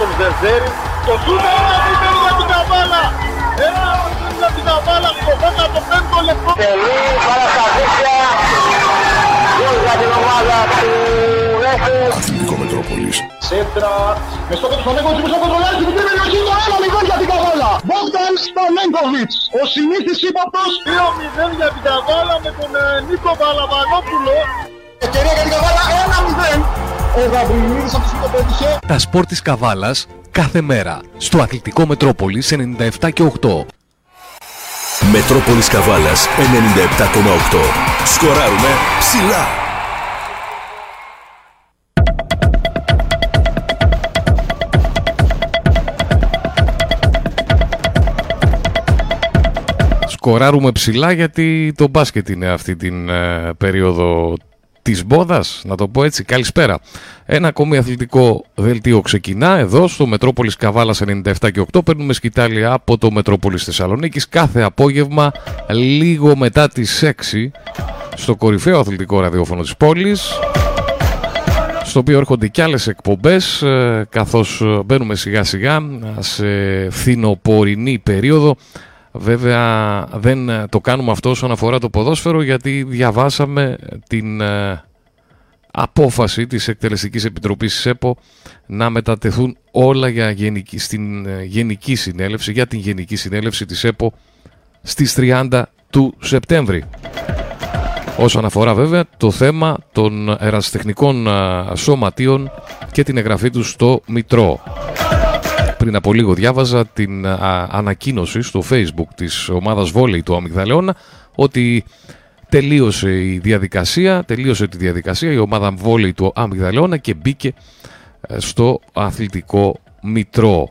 τον Ζερζέρη. Το σούτ ένα τρίπερ για την καβάλα. Ένα τρίπερ για την καβάλα στο 15ο λεπτό. Τελεί παραστατήσια για την ομάδα του Ρέχου. Αθλητικό Μετρόπολης. Σέντρα. Μες στο κέντρο Σταμέγκοβιτς που στο κοντρολάρι στην την περιοχή το 1-0 για την καβάλα. Μπόγκταν Σταμέγκοβιτς. Ο συνήθις ύποπτος 2-0 για την καβάλα με τον ε, Νίκο Βαλαβανόπουλο. Ευκαιρία για την καβάλα 1-0. Ο Γαβριλίδης από το πέτυχε. Τα σπορ της Καβάλας κάθε μέρα στο Αθλητικό Μετρόπολης 97 και 8. Μετρόπολης Καβάλας 97,8. Σκοράρουμε ψηλά. Σκοράρουμε ψηλά γιατί το μπάσκετ είναι αυτή την ε, περίοδο της μπόδας, να το πω έτσι. Καλησπέρα. Ένα ακόμη αθλητικό δελτίο ξεκινά εδώ στο Μετρόπολης Καβάλας 97 και 8. Παίρνουμε σκητάλη από το Μετρόπολης Θεσσαλονίκης κάθε απόγευμα λίγο μετά τις 6 στο κορυφαίο αθλητικό ραδιόφωνο της πόλης στο οποίο έρχονται και άλλες εκπομπές ε, καθώς ε, μπαίνουμε σιγά σιγά σε φθινοπορεινή περίοδο Βέβαια δεν ε, το κάνουμε αυτό όσον αφορά το ποδόσφαιρο γιατί διαβάσαμε την ε, απόφαση της Εκτελεστικής Επιτροπής της ΕΠΟ να μετατεθούν όλα για γενική, στην ε, Γενική Συνέλευση, για την Γενική Συνέλευση της ΕΠΟ στις 30 του Σεπτέμβρη. Όσον αφορά βέβαια το θέμα των ερασιτεχνικών σωματείων και την εγγραφή τους στο Μητρό πριν από λίγο διάβαζα την ανακοίνωση στο facebook της ομάδας Βόλεϊ του Αμυγδαλαιώνα ότι τελείωσε η διαδικασία, τελείωσε τη διαδικασία η ομάδα Βόλεϊ του Αμυγδαλαιώνα και μπήκε ε, στο αθλητικό μητρό.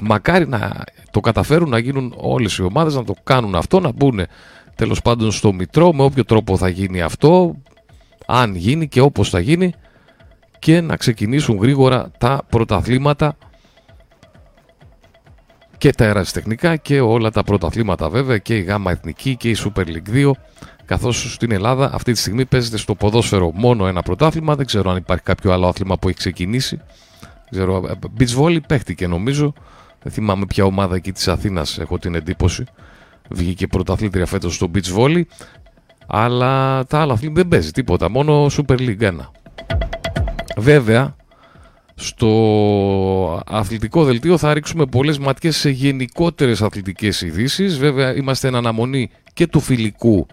Μακάρι να το καταφέρουν να γίνουν όλες οι ομάδες να το κάνουν αυτό, να μπουν τέλος πάντων στο μητρό με όποιο τρόπο θα γίνει αυτό, αν γίνει και όπως θα γίνει και να ξεκινήσουν γρήγορα τα πρωταθλήματα και τα ερασιτεχνικά και όλα τα πρωταθλήματα βέβαια και η ΓΑΜΑ Εθνική και η Super League 2 καθώς στην Ελλάδα αυτή τη στιγμή παίζεται στο ποδόσφαιρο μόνο ένα πρωτάθλημα. Δεν ξέρω αν υπάρχει κάποιο άλλο άθλημα που έχει ξεκινήσει. Ξέρω, beach volley παίχτηκε νομίζω. Δεν θυμάμαι ποια ομάδα εκεί της Αθήνας έχω την εντύπωση. Βγήκε πρωταθλήτρια φέτος στο beach volley. Αλλά τα άλλα αθλήματα δεν παίζει τίποτα μόνο Super League 1 βέβαια στο αθλητικό δελτίο θα ρίξουμε πολλές ματιές σε γενικότερες αθλητικές ειδήσεις. Βέβαια είμαστε εν αναμονή και του φιλικού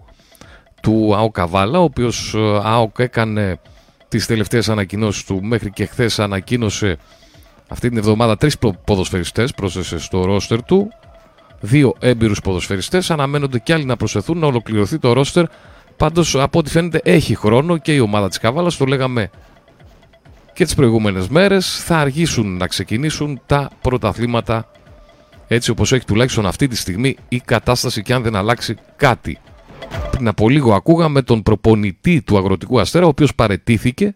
του ΑΟΚ Καβάλα, ο οποίος ε, ΑΟΚ έκανε τις τελευταίες ανακοινώσεις του. Μέχρι και χθες ανακοίνωσε αυτή την εβδομάδα τρεις ποδοσφαιριστές πρόσθεσε στο ρόστερ του. Δύο έμπειρους ποδοσφαιριστές. Αναμένονται και άλλοι να προσθεθούν να ολοκληρωθεί το ρόστερ. Πάντως από ό,τι φαίνεται έχει χρόνο και η ομάδα της Καβάλας το λέγαμε και τις προηγούμενες μέρες θα αργήσουν να ξεκινήσουν τα πρωταθλήματα έτσι όπως έχει τουλάχιστον αυτή τη στιγμή η κατάσταση και αν δεν αλλάξει κάτι. Πριν από λίγο ακούγαμε τον προπονητή του Αγροτικού Αστέρα ο οποίος παρετήθηκε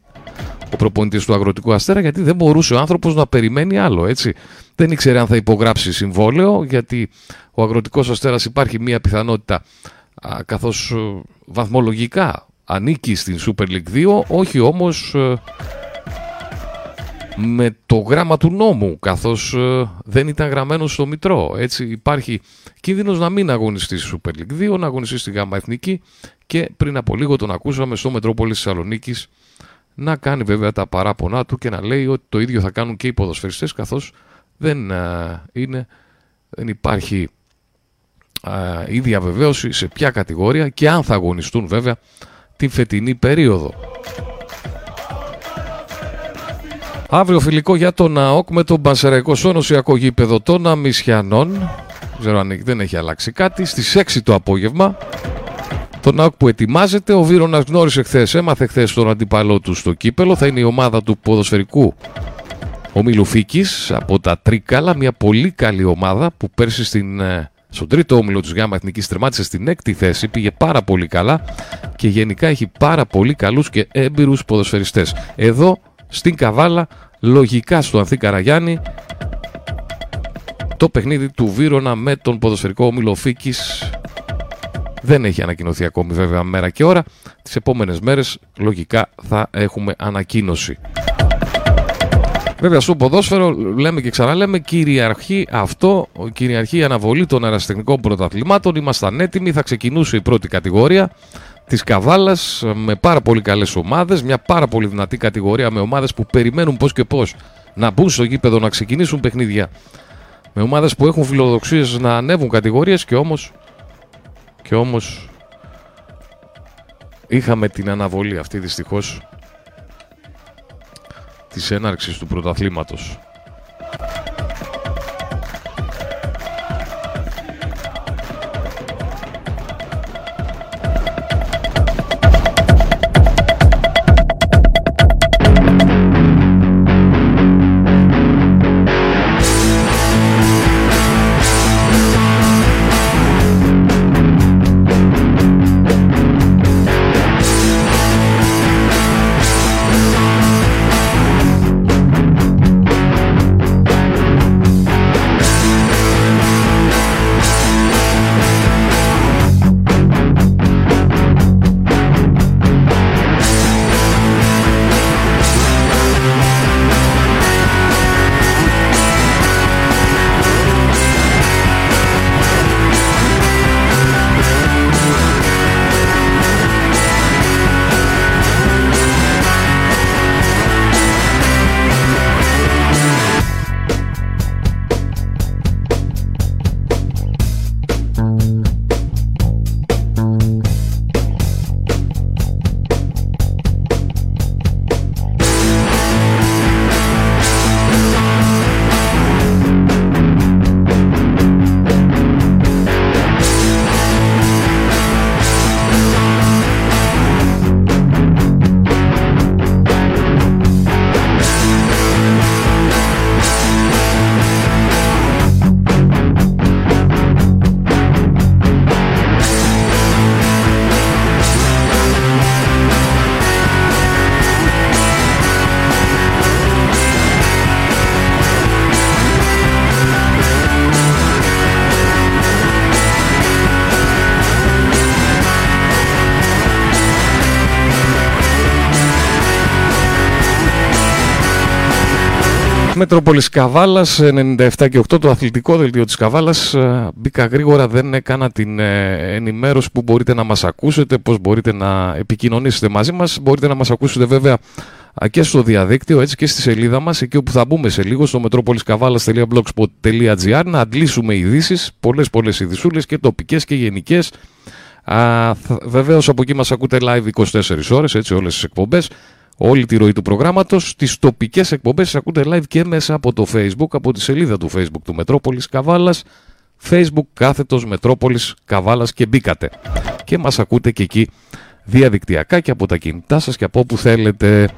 ο προπονητής του Αγροτικού Αστέρα γιατί δεν μπορούσε ο άνθρωπος να περιμένει άλλο έτσι. Δεν ήξερε αν θα υπογράψει συμβόλαιο γιατί ο Αγροτικός Αστέρας υπάρχει μια πιθανότητα καθώς ε, βαθμολογικά ανήκει στην Super League 2 όχι όμως ε, με το γράμμα του νόμου καθώς ε, δεν ήταν γραμμένο στο Μητρό. Έτσι υπάρχει κίνδυνος να μην αγωνιστεί στη Super League 2, να αγωνιστεί στη Γάμα Εθνική και πριν από λίγο τον ακούσαμε στο Μετρόπολη Θεσσαλονίκης να κάνει βέβαια τα παράπονά του και να λέει ότι το ίδιο θα κάνουν και οι ποδοσφαιριστές καθώς δεν, ε, είναι, δεν υπάρχει ε, η διαβεβαίωση σε ποια κατηγορία και αν θα αγωνιστούν βέβαια την φετινή περίοδο. Αύριο φιλικό για τον ΑΟΚ με τον Μπασεραϊκό στο νοσιακό γήπεδο των Αμυσιανών. Ξέρω αν δεν έχει αλλάξει κάτι. Στις 6 το απόγευμα. Τον ΑΟΚ που ετοιμάζεται. Ο Βίρονας γνώρισε χθες, έμαθε χθες τον αντίπαλό του στο κύπελο. Θα είναι η ομάδα του ποδοσφαιρικού ο Μιλουφίκη από τα Τρίκαλα. Μια πολύ καλή ομάδα που πέρσι στην, ε, στον τρίτο όμιλο της ΓΑΜΑ Εθνικής τερμάτισε στην έκτη θέση. Πήγε πάρα πολύ καλά και γενικά έχει πάρα πολύ καλούς και έμπειρους ποδοσφαιριστές. Εδώ στην Καβάλα, λογικά στο Ανθή Καραγιάννη, το παιχνίδι του Βύρονα με τον ποδοσφαιρικό όμιλο Φίκης δεν έχει ανακοινωθεί ακόμη βέβαια μέρα και ώρα. Τις επόμενες μέρες λογικά θα έχουμε ανακοίνωση. Βέβαια στο ποδόσφαιρο λέμε και ξαναλέμε κυριαρχεί αυτό, κυριαρχεί η αναβολή των αεραστεχνικών πρωταθλημάτων. Ήμασταν έτοιμοι, θα ξεκινούσε η πρώτη κατηγορία της Καβάλας με πάρα πολύ καλές ομάδες. Μια πάρα πολύ δυνατή κατηγορία με ομάδες που περιμένουν πώς και πώς να μπουν στο γήπεδο να ξεκινήσουν παιχνίδια. Με ομάδες που έχουν φιλοδοξίες να ανέβουν κατηγορίες και όμως. Και όμως είχαμε την αναβολή αυτή δυστυχώς της έναρξης του πρωταθλήματος. Μετρόπολης Καβάλας 97 και 8 το αθλητικό δελτίο της Καβάλας. Ε, μπήκα γρήγορα δεν έκανα την ε, ενημέρωση που μπορείτε να μας ακούσετε πως μπορείτε να επικοινωνήσετε μαζί μας. Μπορείτε να μας ακούσετε βέβαια και στο διαδίκτυο έτσι και στη σελίδα μας εκεί όπου θα μπούμε σε λίγο στο metropoliskavalas.blogspot.gr να αντλήσουμε ειδήσεις, πολλές πολλές ειδησούλες και τοπικές και γενικές. Α, βεβαίως από εκεί μας ακούτε live 24 ώρες έτσι όλες τις εκπομπές όλη τη ροή του προγράμματος. Τις τοπικές εκπομπές ακούτε live και μέσα από το Facebook, από τη σελίδα του Facebook του Μετρόπολης Καβάλας, Facebook κάθετος Μετρόπολης Καβάλας και μπήκατε. Και μας ακούτε και εκεί διαδικτυακά και από τα κινητά σας και από όπου θέλετε.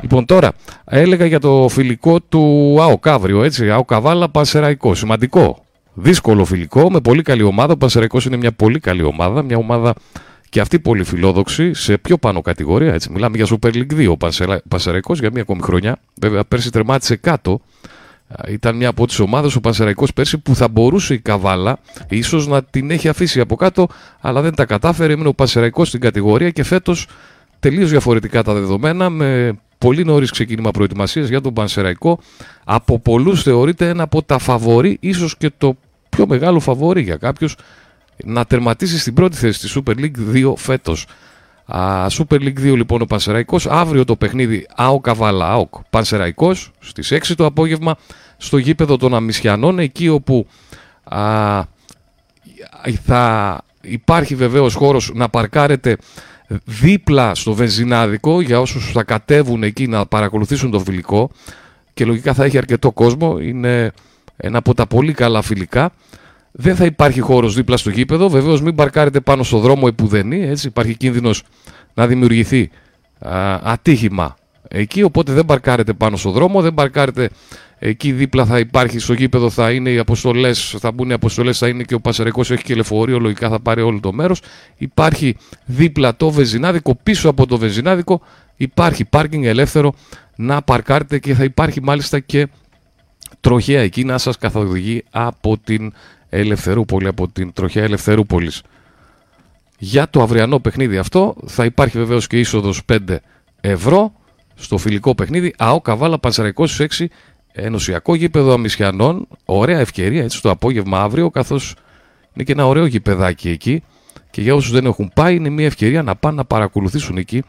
Λοιπόν τώρα, έλεγα για το φιλικό του ΑΟΚ αύριο, έτσι, ΑΟΚ Καβάλα Πασεραϊκό, σημαντικό. Δύσκολο φιλικό, με πολύ καλή ομάδα. Ο Πασεραϊκός είναι μια πολύ καλή ομάδα, μια ομάδα και αυτή πολύ φιλόδοξη σε πιο πάνω κατηγορία. Έτσι. Μιλάμε για Super League 2 ο Πασεραϊκό για μία ακόμη χρονιά. Βέβαια, πέρσι τερμάτισε κάτω. Ήταν μια από τις ομάδες ο Πασεραϊκό πέρσι που θα μπορούσε η Καβάλα ίσως να την έχει αφήσει από κάτω, αλλά δεν τα κατάφερε. Έμεινε ο Πασεραϊκό στην κατηγορία και φέτος τελείως διαφορετικά τα δεδομένα. Με πολύ νωρίς ξεκίνημα προετοιμασίας για τον Πανσεραϊκό. Από πολλούς θεωρείται ένα από τα φαβορή, ίσως και το πιο μεγάλο φαβορή για κάποιους να τερματίσεις στην πρώτη θέση τη Super League 2 φέτος. Super League 2 λοιπόν ο Πανσεραϊκός, αύριο το παιχνίδι ΑΟ Καβάλα ΑΟΚ Πανσεραϊκός στις 6 το απόγευμα στο γήπεδο των Αμισιανών εκεί όπου α, θα υπάρχει βεβαίως χώρος να παρκάρετε δίπλα στο βενζινάδικο για όσους θα κατέβουν εκεί να παρακολουθήσουν το φιλικό. Και λογικά θα έχει αρκετό κόσμο, είναι ένα από τα πολύ καλά φιλικά δεν θα υπάρχει χώρος δίπλα στο γήπεδο. Βεβαίως, μην παρκάρετε πάνω στο δρόμο επουδενή. Έτσι, υπάρχει κίνδυνος να δημιουργηθεί α, ατύχημα εκεί. Οπότε δεν παρκάρετε πάνω στο δρόμο, δεν παρκάρετε εκεί δίπλα. Θα υπάρχει στο γήπεδο, θα είναι οι αποστολές, θα μπουν οι αποστολές, θα είναι και ο Πασαρικός έχει και λεωφορείο. Λογικά θα πάρει όλο το μέρος. Υπάρχει δίπλα το βεζινάδικο, πίσω από το βεζινάδικο υπάρχει πάρκινγκ ελεύθερο να παρκάρετε και θα υπάρχει μάλιστα και τροχέα εκεί να σας καθοδηγεί από την Ελευθερούπολη, από την τροχιά Ελευθερούπολης. Για το αυριανό παιχνίδι αυτό θα υπάρχει βεβαίως και είσοδος 5 ευρώ στο φιλικό παιχνίδι. ΑΟ Καβάλα Πανσεραϊκός στις 6 ενωσιακό γήπεδο Αμυσιανών. Ωραία ευκαιρία έτσι το απόγευμα αύριο, καθώς είναι και ένα ωραίο γηπεδάκι εκεί. Και για όσους δεν έχουν πάει, είναι μια ευκαιρία να πάνε να παρακολουθήσουν εκεί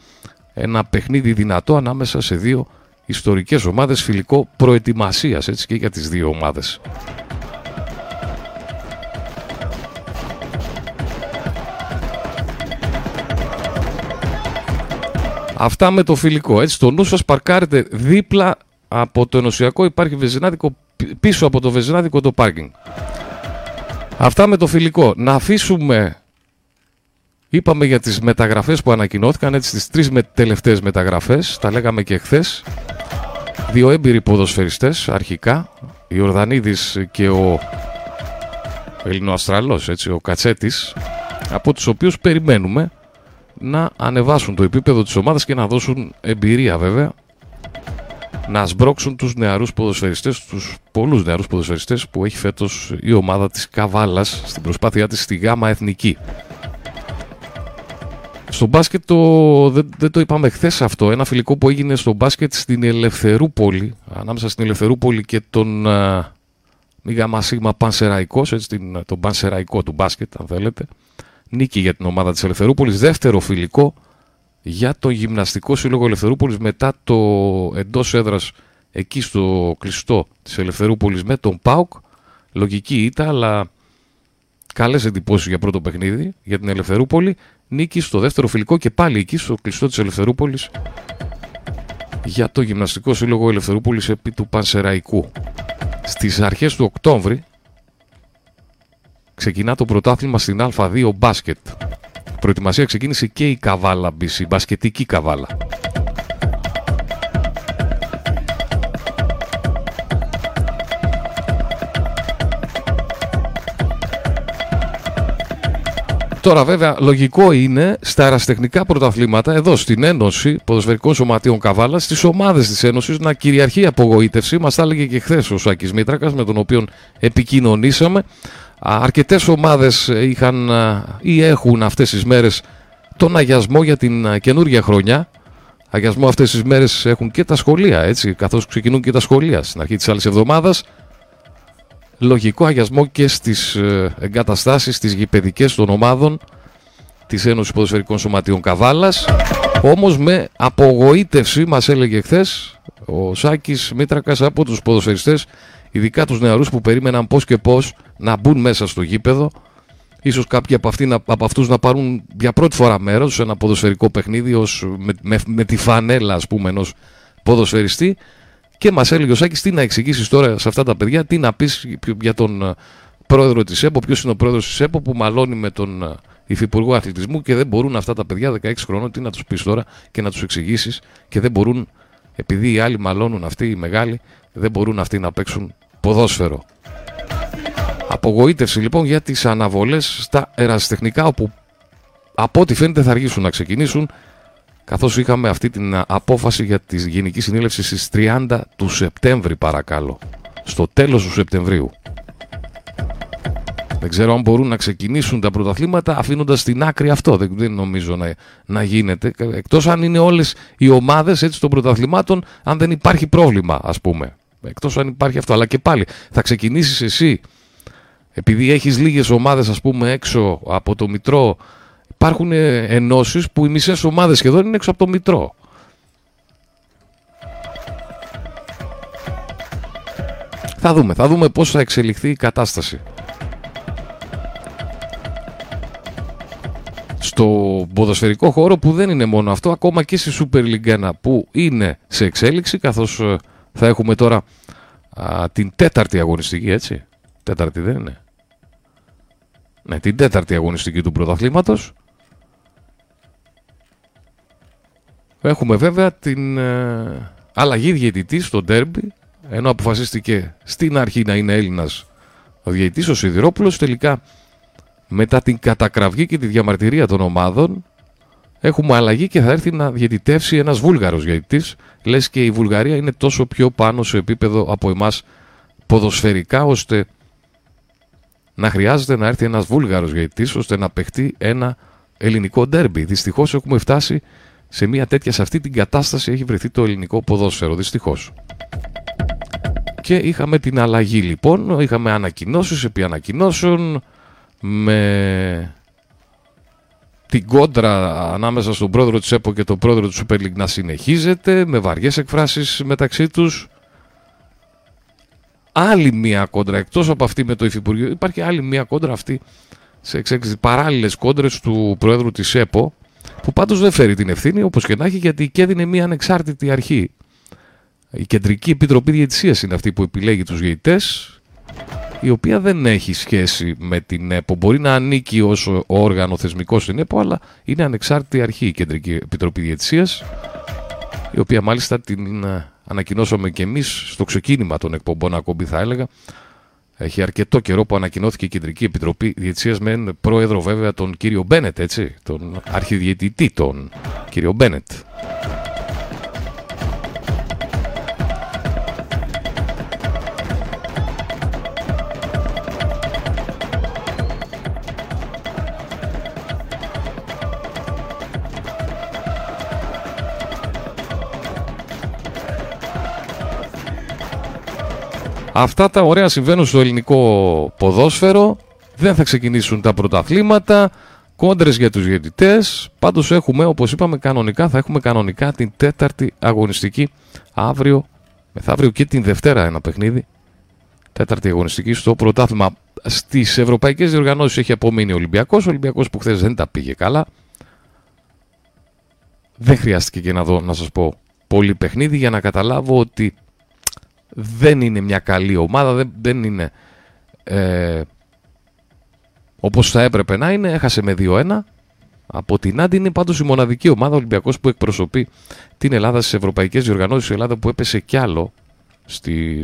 ένα παιχνίδι δυνατό ανάμεσα σε δύο ιστορικές ομάδες φιλικό προετοιμασίας έτσι και για τις δύο ομάδες. Αυτά με το φιλικό. Έτσι, το νου σας παρκάρετε δίπλα από το ενωσιακό υπάρχει βεζινάδικο, πίσω από το βεζινάδικο το πάρκινγκ. Αυτά με το φιλικό. Να αφήσουμε Είπαμε για τις μεταγραφές που ανακοινώθηκαν, έτσι τις τρεις με, τελευταίες μεταγραφές, τα λέγαμε και χθες. Δύο έμπειροι ποδοσφαιριστές αρχικά, η Ορδανίδης και ο Ελληνοαστραλός, έτσι, ο Κατσέτης, από τους οποίους περιμένουμε να ανεβάσουν το επίπεδο της ομάδας και να δώσουν εμπειρία βέβαια, να σμπρώξουν τους νεαρούς ποδοσφαιριστές, τους πολλούς νεαρούς ποδοσφαιριστές που έχει φέτος η ομάδα της Καβάλας στην προσπάθειά της στη Γάμα Εθνική. Στο μπάσκετ το, δεν, δεν το είπαμε χθες αυτό. Ένα φιλικό που έγινε στο μπάσκετ στην Ελευθερούπολη, ανάμεσα στην Ελευθερούπολη και τον Μίγα Μασίγμα Πανσεραϊκός, έτσι τον Πανσεραϊκό του μπάσκετ, αν θέλετε. Νίκη για την ομάδα της Ελευθερούπολης. Δεύτερο φιλικό για τον Γυμναστικό Σύλλογο Ελευθερούπολης μετά το εντός έδρας εκεί στο κλειστό της Ελευθερούπολης με τον ΠΑΟΚ. Λογική ήττα, αλλά καλές εντυπώσεις για πρώτο παιχνίδι για την Ελευθερούπολη νίκη στο δεύτερο φιλικό και πάλι εκεί στο κλειστό της Ελευθερούπολης για το Γυμναστικό Σύλλογο Ελευθερούπολης επί του Πανσεραϊκού. Στις αρχές του Οκτώβρη ξεκινά το πρωτάθλημα στην Α2 μπάσκετ. προετοιμασία ξεκίνησε και η Καβάλα BC, μπασκετική Καβάλα. Τώρα βέβαια λογικό είναι στα αεραστεχνικά πρωταθλήματα εδώ στην Ένωση Ποδοσφαιρικών Σωματείων Καβάλας στις ομάδες της Ένωσης να κυριαρχεί απογοήτευση. Μας τα έλεγε και χθες ο Σάκης Μήτρακας με τον οποίο επικοινωνήσαμε. Αρκετές ομάδες είχαν ή έχουν αυτές τις μέρες τον αγιασμό για την καινούργια χρονιά. Αγιασμό αυτές τις μέρες έχουν και τα σχολεία έτσι καθώς ξεκινούν και τα σχολεία στην αρχή της άλλης εβδομάδας λογικό αγιασμό και στις ε, εγκαταστάσεις, στις γηπαιδικές των ομάδων της Ένωσης Ποδοσφαιρικών Σωματείων Καβάλας. Όμως με απογοήτευση μας έλεγε χθες ο Σάκης Μήτρακας από τους ποδοσφαιριστές, ειδικά τους νεαρούς που περίμεναν πώς και πώς να μπουν μέσα στο γήπεδο. Ίσως κάποιοι από, αυτοί, από αυτούς να πάρουν για πρώτη φορά μέρος σε ένα ποδοσφαιρικό παιχνίδι ως, με, με, με τη φανέλα ας πούμε ενός ποδοσφαιριστή και μας έλεγε ο Σάκης τι να εξηγήσεις τώρα σε αυτά τα παιδιά, τι να πεις για τον ε, πρόεδρο της ΕΠΟ, ποιος είναι ο πρόεδρος της ΕΠΟ που μαλώνει με τον ε, υφυπουργό αθλητισμού και δεν μπορούν αυτά τα παιδιά 16 χρόνων, τι να τους πεις τώρα και να τους εξηγήσεις και δεν μπορούν, επειδή οι άλλοι μαλώνουν αυτοί οι μεγάλοι, δεν μπορούν αυτοί να παίξουν ποδόσφαιρο. Απογοήτευση λοιπόν για τις αναβολές στα ερασιτεχνικά όπου από ό,τι φαίνεται θα αργήσουν να ξεκινήσουν καθώς είχαμε αυτή την απόφαση για τη Γενική Συνέλευση στις 30 του Σεπτέμβρη παρακαλώ, στο τέλος του Σεπτεμβρίου. Δεν ξέρω αν μπορούν να ξεκινήσουν τα πρωταθλήματα αφήνοντας στην άκρη αυτό. Δεν, δεν νομίζω να, να γίνεται. Εκτός αν είναι όλες οι ομάδες των πρωταθλημάτων, αν δεν υπάρχει πρόβλημα, ας πούμε. Εκτός αν υπάρχει αυτό. Αλλά και πάλι θα ξεκινήσεις εσύ, επειδή έχεις λίγες ομάδες, ας πούμε, έξω από το Μητρό υπάρχουν ε, ενώσεις που οι μισές ομάδες σχεδόν είναι έξω από το Μητρό. Θα δούμε, θα δούμε πώς θα εξελιχθεί η κατάσταση. Στο ποδοσφαιρικό χώρο που δεν είναι μόνο αυτό, ακόμα και στη Super League 1 που είναι σε εξέλιξη, καθώς ε, θα έχουμε τώρα την τέταρτη αγωνιστική, έτσι. Τέταρτη δεν είναι. Ναι, την τέταρτη αγωνιστική του πρωταθλήματος. Έχουμε βέβαια την ε, αλλαγή διαιτητής στο ντέρμπι, ενώ αποφασίστηκε στην αρχή να είναι Έλληνας ο διαιτητής, ο Σιδηρόπουλος, τελικά μετά την κατακραυγή και τη διαμαρτυρία των ομάδων έχουμε αλλαγή και θα έρθει να διαιτητεύσει ένας βούλγαρος διαιτητής. Λες και η Βουλγαρία είναι τόσο πιο πάνω σε επίπεδο από εμάς ποδοσφαιρικά ώστε να χρειάζεται να έρθει ένας βούλγαρος διαιτητής ώστε να παιχτεί ένα ελληνικό ντέρμπι. Δυστυχώς έχουμε φτάσει σε μια τέτοια σε αυτή την κατάσταση έχει βρεθεί το ελληνικό ποδόσφαιρο δυστυχώς. Και είχαμε την αλλαγή λοιπόν, είχαμε ανακοινώσεις επί ανακοινώσεων με την κόντρα ανάμεσα στον πρόεδρο της ΕΠΟ και τον πρόεδρο του Super League να συνεχίζεται με βαριές εκφράσεις μεταξύ τους. Άλλη μία κόντρα, εκτός από αυτή με το Υφυπουργείο, υπάρχει άλλη μία κόντρα αυτή σε εξέγγιση παράλληλες κόντρες του πρόεδρου της ΕΠΟ που πάντως δεν φέρει την ευθύνη όπως και να έχει γιατί και έδινε μία ανεξάρτητη αρχή. Η Κεντρική Επιτροπή Διαιτησίας είναι αυτή που επιλέγει τους γεητές η οποία δεν έχει σχέση με την ΕΠΟ. Μπορεί να ανήκει ως όργανο θεσμικό στην ΕΠΟ, αλλά είναι ανεξάρτητη αρχή η Κεντρική Επιτροπή Διαιτησίας, η οποία μάλιστα την ε, ανακοινώσαμε και εμείς στο ξεκίνημα των εκπομπών ακόμη θα έλεγα. Έχει αρκετό καιρό που ανακοινώθηκε η Κεντρική Επιτροπή Διαιτησίας με πρόεδρο βέβαια τον κύριο Μπένετ, έτσι, τον αρχιδιαιτητή τον κύριο Μπένετ. Αυτά τα ωραία συμβαίνουν στο ελληνικό ποδόσφαιρο. Δεν θα ξεκινήσουν τα πρωταθλήματα. Κόντρες για τους διαιτητές. Πάντως έχουμε, όπως είπαμε κανονικά, θα έχουμε κανονικά την τέταρτη αγωνιστική αύριο, μεθαύριο και την Δευτέρα ένα παιχνίδι. Τέταρτη αγωνιστική στο πρωτάθλημα. Στις ευρωπαϊκές διοργανώσεις έχει απομείνει ο Ολυμπιακός. Ο Ολυμπιακός που χθες δεν τα πήγε καλά. Δεν χρειάστηκε και να δω, να σας πω, πολύ παιχνίδι για να καταλάβω ότι δεν είναι μια καλή ομάδα, δεν, δεν είναι ε, όπως θα έπρεπε να είναι. Έχασε με 2-1. Από την Άντι είναι πάντως η μοναδική ομάδα Ολυμπιακός που εκπροσωπεί την Ελλάδα στις ευρωπαϊκές διοργανώσεις. Η Ελλάδα που έπεσε κι άλλο στη,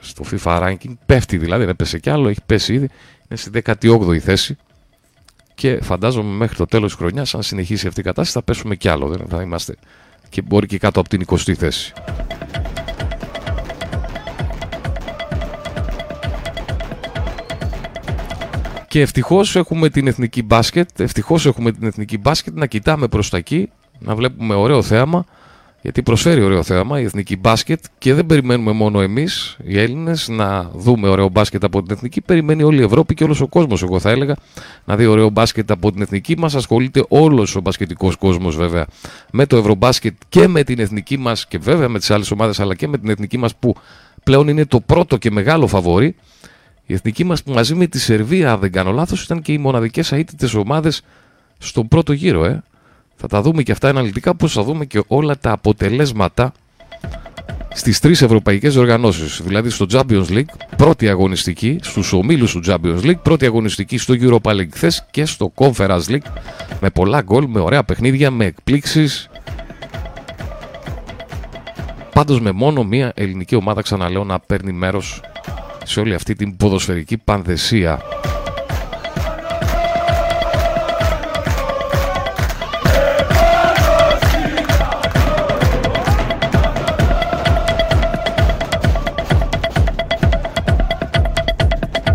στο FIFA ranking. Πέφτει δηλαδή, δεν έπεσε κι άλλο, έχει πέσει ήδη. Είναι στη 18η θέση. Και φαντάζομαι μέχρι το τέλος της χρονιάς, αν συνεχίσει αυτή η κατάσταση, θα πέσουμε κι άλλο. Δεν θα είμαστε και μπορεί και κάτω από την 20η θέση. Και ευτυχώς έχουμε την εθνική μπάσκετ. Ευτυχώς έχουμε την εθνική μπάσκετ να κοιτάμε προς τα εκεί, να βλέπουμε ωραίο θέαμα. Γιατί προσφέρει ωραίο θέαμα η εθνική μπάσκετ και δεν περιμένουμε μόνο εμείς οι Έλληνες να δούμε ωραίο μπάσκετ από την εθνική. Περιμένει όλη η Ευρώπη και όλος ο κόσμος, εγώ θα έλεγα, να δει ωραίο μπάσκετ από την εθνική μας. Ασχολείται όλος ο μπασκετικός κόσμος βέβαια με το ευρωμπάσκετ και με την εθνική μας και βέβαια με τις άλλες ομάδες αλλά και με την εθνική μας που πλέον είναι το πρώτο και μεγάλο φαβορή. Η εθνική μας που μαζί με τη Σερβία, αν δεν κάνω λάθος, ήταν και οι μοναδικές αίτητες ομάδες στον πρώτο γύρο. Ε. Θα τα δούμε και αυτά αναλυτικά, πώς θα δούμε και όλα τα αποτελέσματα στις τρεις ευρωπαϊκές οργανώσεις. Δηλαδή στο Champions League, πρώτη αγωνιστική, στους ομίλους του Champions League, πρώτη αγωνιστική στο Europa League χθες και στο Conference League, με πολλά γκολ, με ωραία παιχνίδια, με εκπλήξεις. Πάντως με μόνο μία ελληνική ομάδα, ξαναλέω, να παίρνει μέρος σε όλη αυτή την ποδοσφαιρική πανδεσία.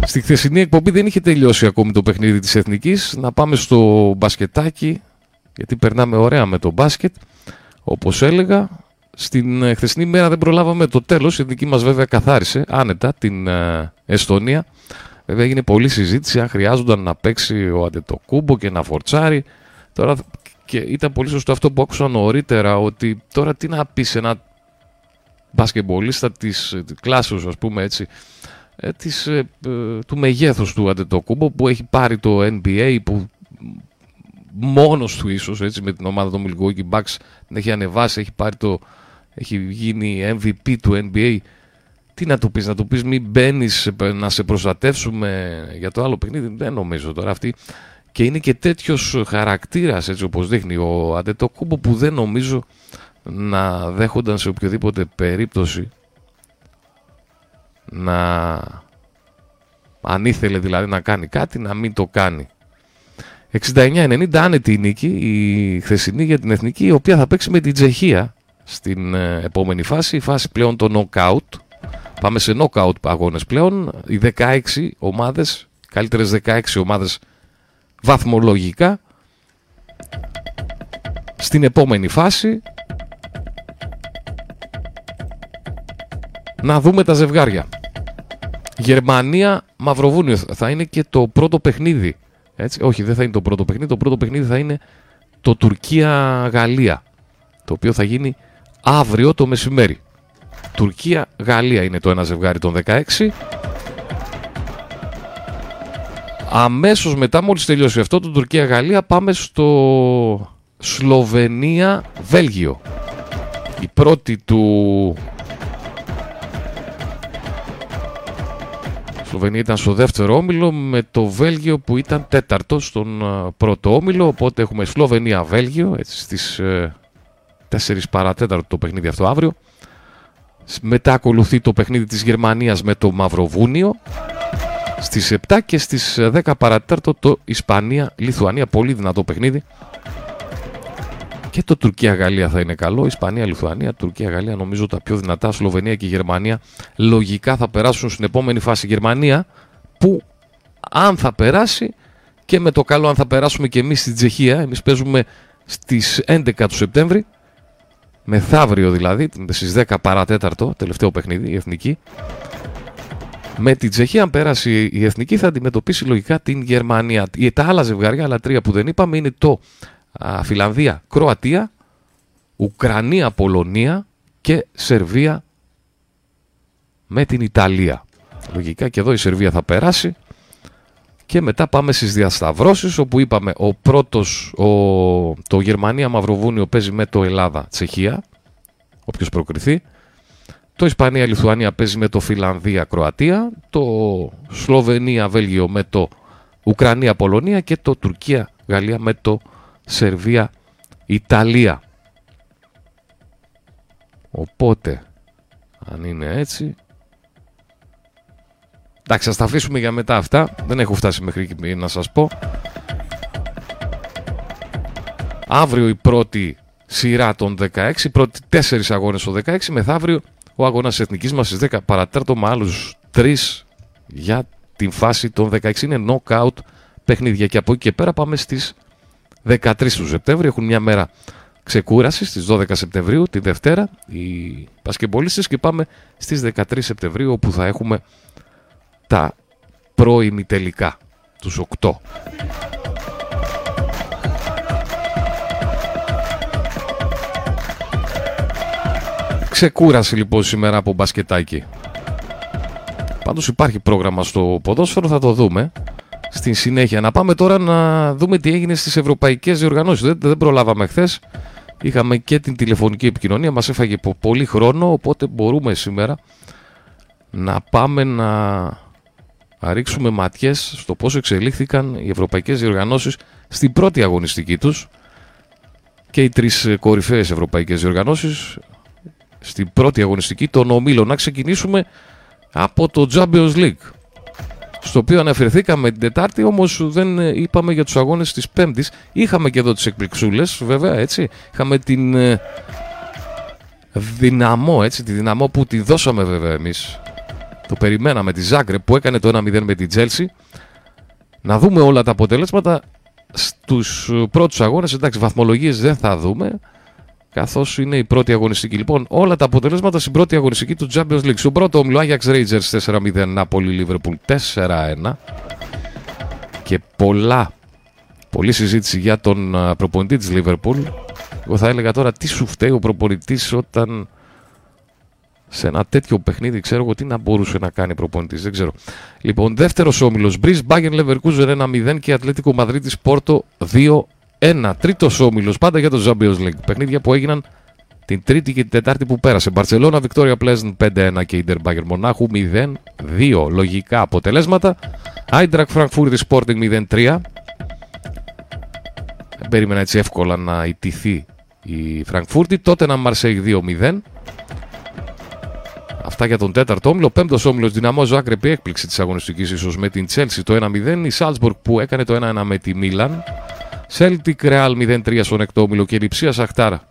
Στη χθεσινή εκπομπή δεν είχε τελειώσει ακόμη το παιχνίδι της Εθνικής. Να πάμε στο μπασκετάκι, γιατί περνάμε ωραία με το μπάσκετ. Όπως έλεγα, στην ε, χθεσινή μέρα δεν προλάβαμε το τέλος, η δική μας βέβαια καθάρισε άνετα την ε, Εστονία. Βέβαια έγινε πολλή συζήτηση αν χρειάζονταν να παίξει ο Αντετοκούμπο και να φορτσάρει. Τώρα και ήταν πολύ σωστό αυτό που άκουσα νωρίτερα ότι τώρα τι να πεις σε ένα μπασκεμπολίστα της, της κλάσεως ας πούμε έτσι ε, της, του μεγέθους του Αντετοκούμπο που έχει πάρει το NBA που μόνος του ίσως έτσι με την ομάδα των Milwaukee Bucks την έχει ανεβάσει, έχει πάρει το, έχει γίνει MVP του NBA. Τι να του πεις, να του πεις μην μπαίνεις να σε προστατεύσουμε για το άλλο παιχνίδι. Δεν νομίζω τώρα αυτή. Και είναι και τέτοιος χαρακτήρας έτσι όπως δείχνει ο Αντετοκούμπο που δεν νομίζω να δέχονταν σε οποιοδήποτε περίπτωση να αν ήθελε δηλαδή να κάνει κάτι να μην το κάνει. 69-90 άνετη η νίκη η χθεσινή για την Εθνική η οποία θα παίξει με την Τσεχία στην ε, επόμενη φάση, η φάση πλέον το knockout. Πάμε σε knockout αγώνες πλέον. Οι 16 ομάδες, καλύτερες 16 ομάδες βαθμολογικά στην επόμενη φάση να δούμε τα ζευγάρια. Γερμανία, Μαυροβούνιο θα είναι και το πρώτο παιχνίδι. Έτσι, όχι, δεν θα είναι το πρώτο παιχνίδι. Το πρώτο παιχνίδι θα είναι το Τουρκία-Γαλλία. Το οποίο θα γίνει αύριο το μεσημέρι. Τουρκία-Γαλλία είναι το ένα ζευγάρι των 16. Αμέσως μετά, μόλις τελειώσει αυτό, το Τουρκία-Γαλλία, πάμε στο Σλοβενία-Βέλγιο. Η πρώτη του Σλοβενία ήταν στο δεύτερο όμιλο με το Βέλγιο που ήταν τέταρτο στον πρώτο όμιλο. Οπότε έχουμε Σλοβενία-Βέλγιο έτσι, στις 4 παρατέταρτο το παιχνίδι αυτό αύριο. Μετά ακολουθεί το παιχνίδι της Γερμανίας με το Μαυροβούνιο. Στις 7 και στις 10 παρατέταρτο το Ισπανία-Λιθουανία. Πολύ δυνατό παιχνίδι. Και το Τουρκία-Γαλλία θα είναι καλό. Ισπανία-Λιθουανία, Τουρκία-Γαλλία νομίζω τα πιο δυνατά. Σλοβενία και Γερμανία λογικά θα περάσουν στην επόμενη φάση. Γερμανία που αν θα περάσει και με το καλό αν θα περάσουμε και εμείς στην Τσεχία. Εμείς παίζουμε στις 11 του Σεπτέμβρη. Μεθαύριο δηλαδή, στις 10 παρατέταρτο, τελευταίο παιχνίδι, η Εθνική. Με την Τσεχία, αν πέράσει η Εθνική, θα αντιμετωπίσει λογικά την Γερμανία. Τα άλλα ζευγάρια, άλλα τρία που δεν είπαμε, είναι το Φιλανδία, Κροατία, Ουκρανία, Πολωνία και Σερβία με την Ιταλία. Λογικά και εδώ η Σερβία θα περάσει. Και μετά πάμε στις διασταυρώσεις όπου είπαμε ο πρώτος, ο, το Γερμανία-Μαυροβούνιο παίζει με το Ελλάδα-Τσεχία, όποιος προκριθεί. Το Ισπανία-Λιθουανία παίζει με το Φιλανδία-Κροατία. Το Σλοβενία-Βέλγιο με το Ουκρανία-Πολωνία και το Τουρκία-Γαλλία με το Σερβία, Ιταλία. Οπότε, αν είναι έτσι... Εντάξει, θα τα αφήσουμε για μετά αυτά. Δεν έχω φτάσει μέχρι εκεί να σας πω. Αύριο η πρώτη σειρά των 16, πρώτη τέσσερις αγώνες στο 16, μεθαύριο ο αγώνας εθνικής μας στις 10 παρατέρτο με άλλους 3 για την φάση των 16. Είναι knockout παιχνίδια και από εκεί και πέρα πάμε στις 13 του Σεπτέμβρη. Έχουν μια μέρα ξεκούρασης στις 12 Σεπτεμβρίου, τη Δευτέρα, οι πασκεμπολίστες και πάμε στις 13 Σεπτεμβρίου όπου θα έχουμε τα πρώιμη τελικά, τους 8. Ξεκούραση λοιπόν σήμερα από μπασκετάκι. Πάντως υπάρχει πρόγραμμα στο ποδόσφαιρο, θα το δούμε στην συνέχεια. Να πάμε τώρα να δούμε τι έγινε στις ευρωπαϊκές διοργανώσεις. Δεν, δεν προλάβαμε χθες. Είχαμε και την τηλεφωνική επικοινωνία, μας έφαγε πολύ χρόνο, οπότε μπορούμε σήμερα να πάμε να ρίξουμε ματιές στο πώς εξελίχθηκαν οι ευρωπαϊκές διοργανώσεις στην πρώτη αγωνιστική τους και οι τρεις κορυφαίες ευρωπαϊκές διοργανώσεις στην πρώτη αγωνιστική των ομίλων. Να ξεκινήσουμε από το Champions League στο οποίο αναφερθήκαμε την Τετάρτη, όμως δεν ε, είπαμε για τους αγώνες της Πέμπτης. Είχαμε και εδώ τις εκπληξούλες, βέβαια, έτσι. Είχαμε την ε, δυναμό, έτσι, τη δυναμό που τη δώσαμε βέβαια εμείς. Το περιμέναμε τη Ζάγκρε που έκανε το 1-0 με την Τζέλσι. Να δούμε όλα τα αποτελέσματα στους πρώτους αγώνες. Εντάξει, βαθμολογίες δεν θα δούμε καθώς είναι η πρώτη αγωνιστική. Λοιπόν, όλα τα αποτελέσματα στην πρώτη αγωνιστική του Champions League. Στον πρώτο όμιλο Ajax Rangers 4-0, Νάπολη Liverpool 4-1 και πολλά, πολλή συζήτηση για τον προπονητή της Liverpool. Εγώ θα έλεγα τώρα τι σου φταίει ο προπονητής όταν σε ένα τέτοιο παιχνίδι ξέρω εγώ τι να μπορούσε να κάνει προπονητής. Δεν ξέρω. Λοιπόν, δεύτερος όμιλος Μπρι, Bayern Leverkusen 1-0 και Ατλέτικο Μαδρίτη Πόρτο 2 ένα τρίτος όμιλος πάντα για το Champions League. Παιχνίδια που έγιναν την Τρίτη και την Τετάρτη που πέρασε. Μπαρσελόνα, Βικτόρια Πλέζν 5-1 και Ιντερ Μπάγκερ Μονάχου 0-2. Λογικά αποτελέσματα. Άιντρακ Φραγκφούρτη Sporting 0-3. Δεν περίμενα έτσι εύκολα να ιτηθεί η Φραγκφούρτη. Τότε ένα Μαρσέιγ 2-0. Αυτά για τον τέταρτο όμιλο. Πέμπτος όμιλος Δυναμό Ζάγκρεπ, έκπληξη της αγωνιστικής ίσως με την Τσέλση το 1-0. Η Σάλτσμπουργκ που έκανε το 1-1 με τη Μίλαν. Celtic Real 0-3 στον εκτόμιλο και Λιψία Σαχτάρα